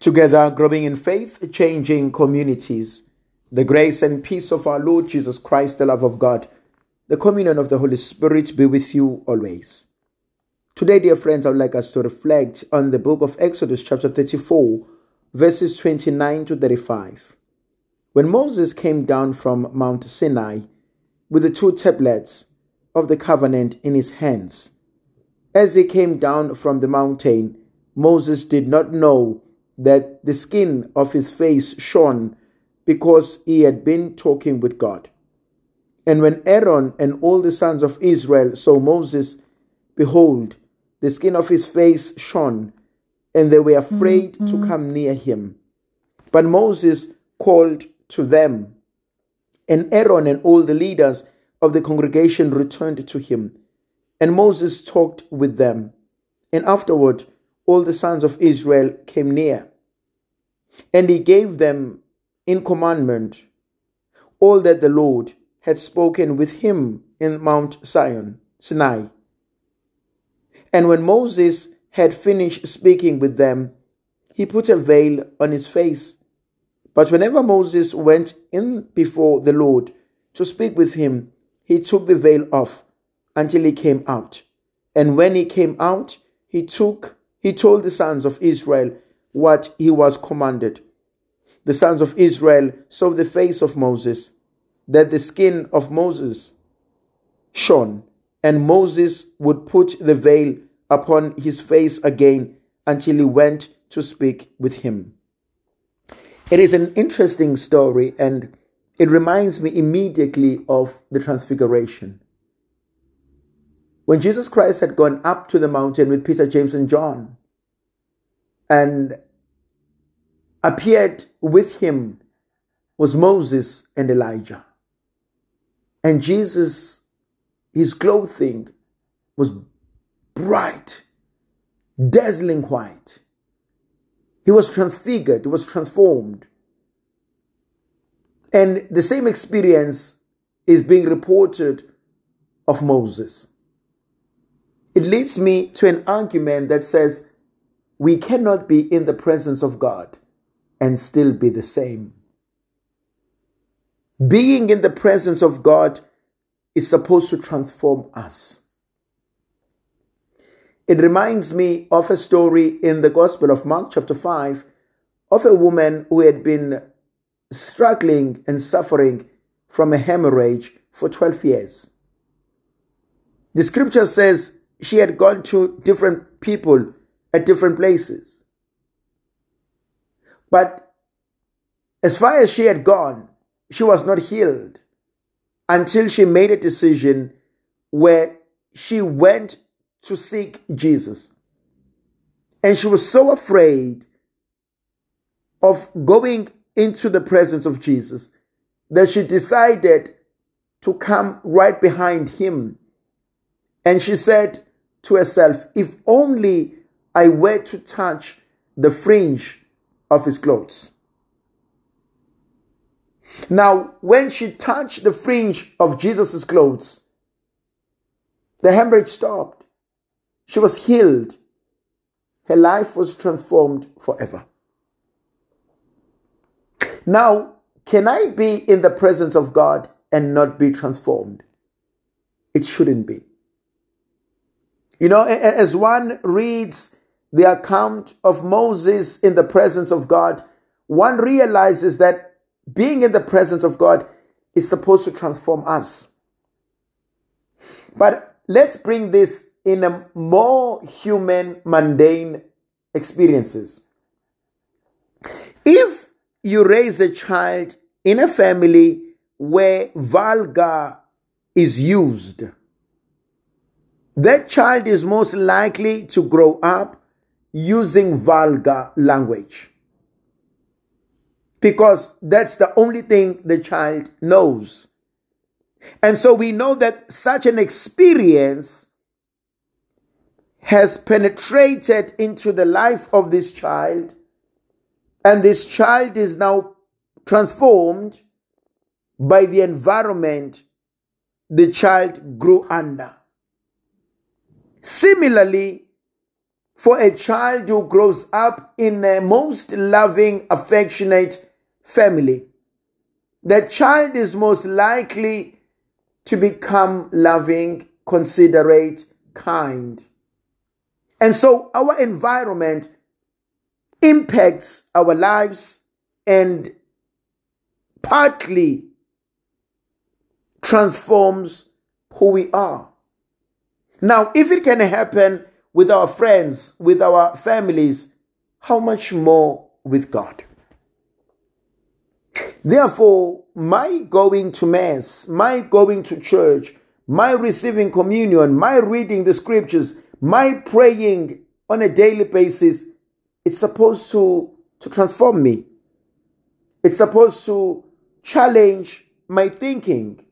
Together, growing in faith, changing communities. The grace and peace of our Lord Jesus Christ, the love of God, the communion of the Holy Spirit be with you always. Today, dear friends, I would like us to reflect on the book of Exodus, chapter 34, verses 29 to 35. When Moses came down from Mount Sinai with the two tablets of the covenant in his hands, as he came down from the mountain, Moses did not know that the skin of his face shone because he had been talking with God. And when Aaron and all the sons of Israel saw Moses, behold, the skin of his face shone, and they were afraid mm-hmm. to come near him. But Moses called to them, and Aaron and all the leaders of the congregation returned to him. And Moses talked with them. And afterward, all the sons of Israel came near. And he gave them in commandment all that the Lord had spoken with him in Mount Sion, Sinai. And when Moses had finished speaking with them, he put a veil on his face. But whenever Moses went in before the Lord to speak with him, he took the veil off until he came out. And when he came out, he took he told the sons of Israel what he was commanded. The sons of Israel saw the face of Moses, that the skin of Moses shone, and Moses would put the veil upon his face again until he went to speak with him. It is an interesting story and it reminds me immediately of the Transfiguration. When Jesus Christ had gone up to the mountain with Peter, James, and John and appeared with him was Moses and Elijah. And Jesus, his clothing was bright, dazzling white. He was transfigured, he was transformed. And the same experience is being reported of Moses it leads me to an argument that says we cannot be in the presence of God and still be the same. Being in the presence of God is supposed to transform us. It reminds me of a story in the Gospel of Mark, chapter 5, of a woman who had been struggling and suffering from a hemorrhage for 12 years. The scripture says she had gone to different people at different places. But as far as she had gone, she was not healed until she made a decision where she went to seek Jesus. And she was so afraid of going into the presence of Jesus that she decided to come right behind him. And she said, to herself, If only I were to touch the fringe of his clothes. Now, when she touched the fringe of Jesus' clothes, the hemorrhage stopped. She was healed. Her life was transformed forever. Now, can I be in the presence of God and not be transformed? It shouldn't be. You know, as one reads the account of Moses in the presence of God, one realizes that being in the presence of God is supposed to transform us. But let's bring this in a more human, mundane experiences. If you raise a child in a family where vulgar is used, that child is most likely to grow up using vulgar language because that's the only thing the child knows. And so we know that such an experience has penetrated into the life of this child, and this child is now transformed by the environment the child grew under. Similarly, for a child who grows up in a most loving, affectionate family. The child is most likely to become loving, considerate, kind. And so our environment impacts our lives and partly transforms who we are. Now, if it can happen with our friends, with our families, how much more with God? Therefore, my going to Mass, my going to church, my receiving communion, my reading the scriptures, my praying on a daily basis, it's supposed to, to transform me. It's supposed to challenge my thinking.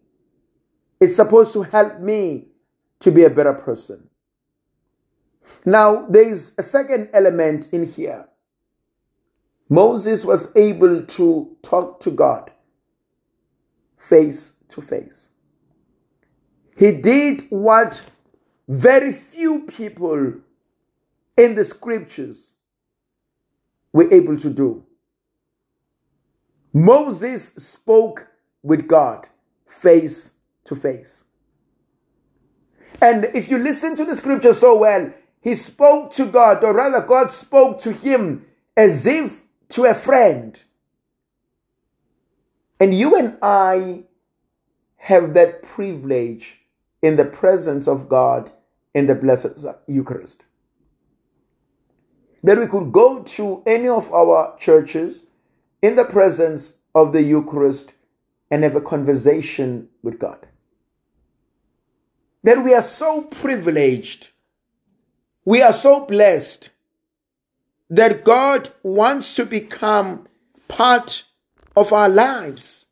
It's supposed to help me to be a better person. Now, there is a second element in here. Moses was able to talk to God face to face. He did what very few people in the scriptures were able to do. Moses spoke with God face to face. And if you listen to the scripture so well, he spoke to God, or rather, God spoke to him as if to a friend. And you and I have that privilege in the presence of God in the Blessed Eucharist. That we could go to any of our churches in the presence of the Eucharist and have a conversation with God. That we are so privileged, we are so blessed that God wants to become part of our lives,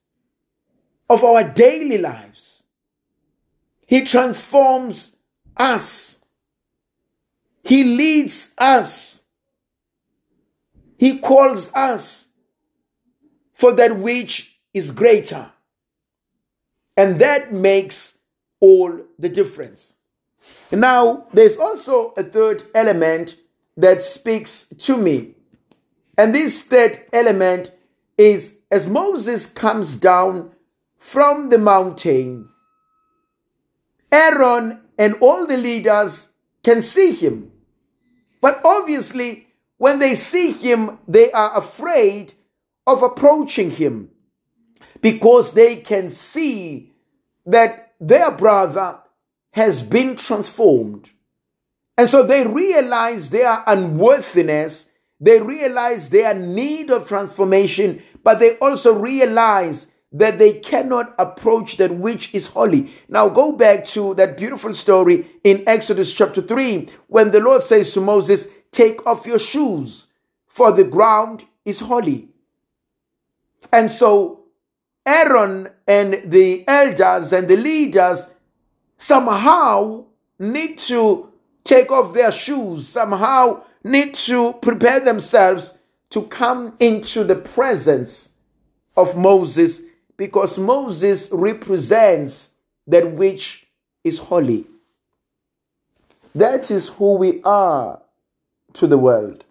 of our daily lives. He transforms us. He leads us. He calls us for that which is greater. And that makes all the difference. Now, there's also a third element that speaks to me. And this third element is as Moses comes down from the mountain, Aaron and all the leaders can see him. But obviously, when they see him, they are afraid of approaching him because they can see that their brother has been transformed. And so they realize their unworthiness, they realize their need of transformation, but they also realize that they cannot approach that which is holy. Now go back to that beautiful story in Exodus chapter 3 when the Lord says to Moses, Take off your shoes, for the ground is holy. And so Aaron and the elders and the leaders somehow need to take off their shoes, somehow need to prepare themselves to come into the presence of Moses because Moses represents that which is holy. That is who we are to the world.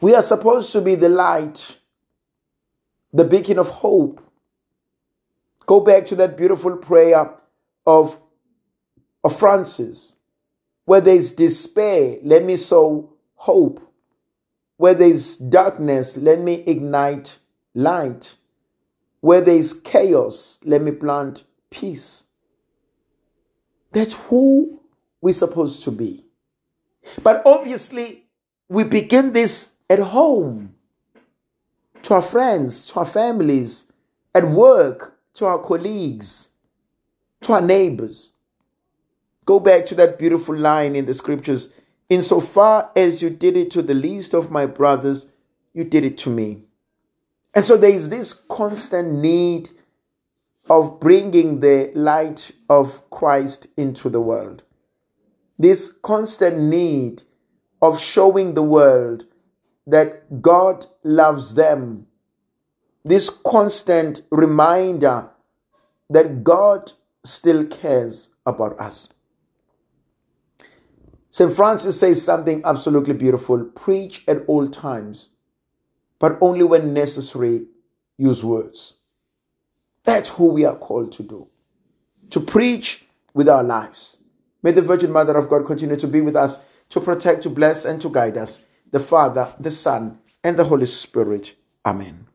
We are supposed to be the light, the beacon of hope. Go back to that beautiful prayer of of Francis. Where there's despair, let me sow hope. Where there's darkness, let me ignite light. Where there's chaos, let me plant peace. That's who we're supposed to be. But obviously, we begin this at home, to our friends, to our families, at work, to our colleagues, to our neighbors. Go back to that beautiful line in the scriptures. Insofar as you did it to the least of my brothers, you did it to me. And so there is this constant need of bringing the light of Christ into the world. This constant need of showing the world that God loves them. This constant reminder that God still cares about us. St. Francis says something absolutely beautiful preach at all times, but only when necessary, use words. That's who we are called to do to preach with our lives. May the Virgin Mother of God continue to be with us, to protect, to bless, and to guide us. The Father, the Son, and the Holy Spirit. Amen.